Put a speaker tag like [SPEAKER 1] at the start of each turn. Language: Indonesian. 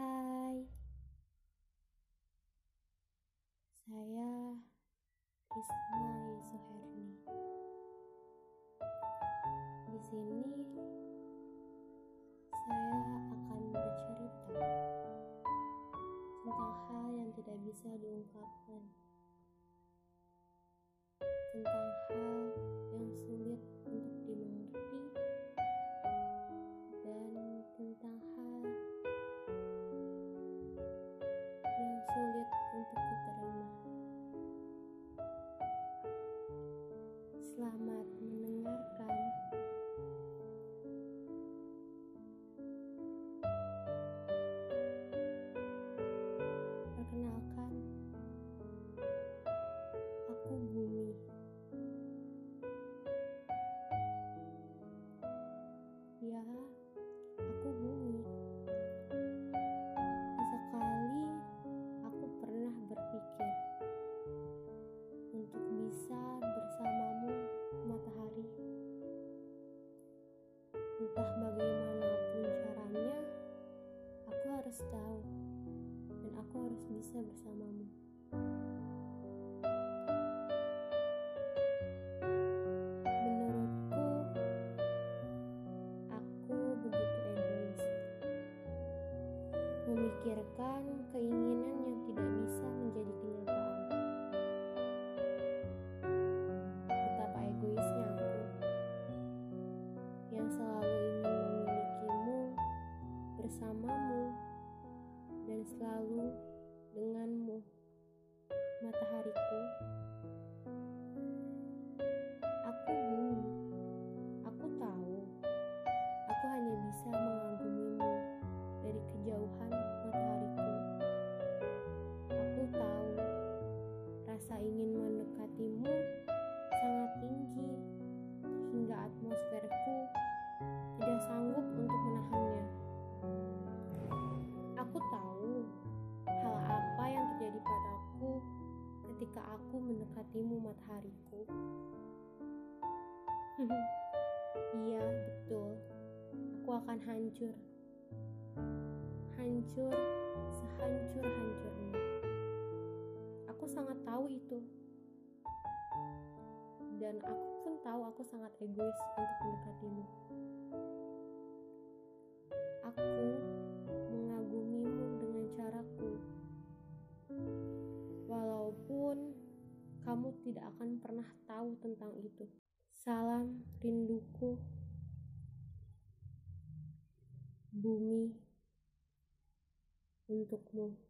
[SPEAKER 1] Hai, saya Risma Yusuherni. Di sini saya akan bercerita tentang hal yang tidak bisa diungkapkan, tentang hal Selamat mendengarkan. Perkenalkan, aku Bumi. Ya, bersamamu. Menurutku, aku begitu egois. Memikirkan keinginan yang tidak kejauhan matahariku. Aku tahu, rasa ingin mendekatimu sangat tinggi hingga atmosferku tidak sanggup untuk menahannya. Aku tahu hal apa yang terjadi padaku ketika aku mendekatimu matahariku. Iya, betul. Aku akan hancur. Hancur sehancur-hancurnya. Aku sangat tahu itu. Dan aku pun tahu aku sangat egois untuk mendekatimu. Aku mengagumimu dengan caraku. Walaupun kamu tidak akan pernah tahu tentang itu. Salam rinduku, bumi Uni to'qmoq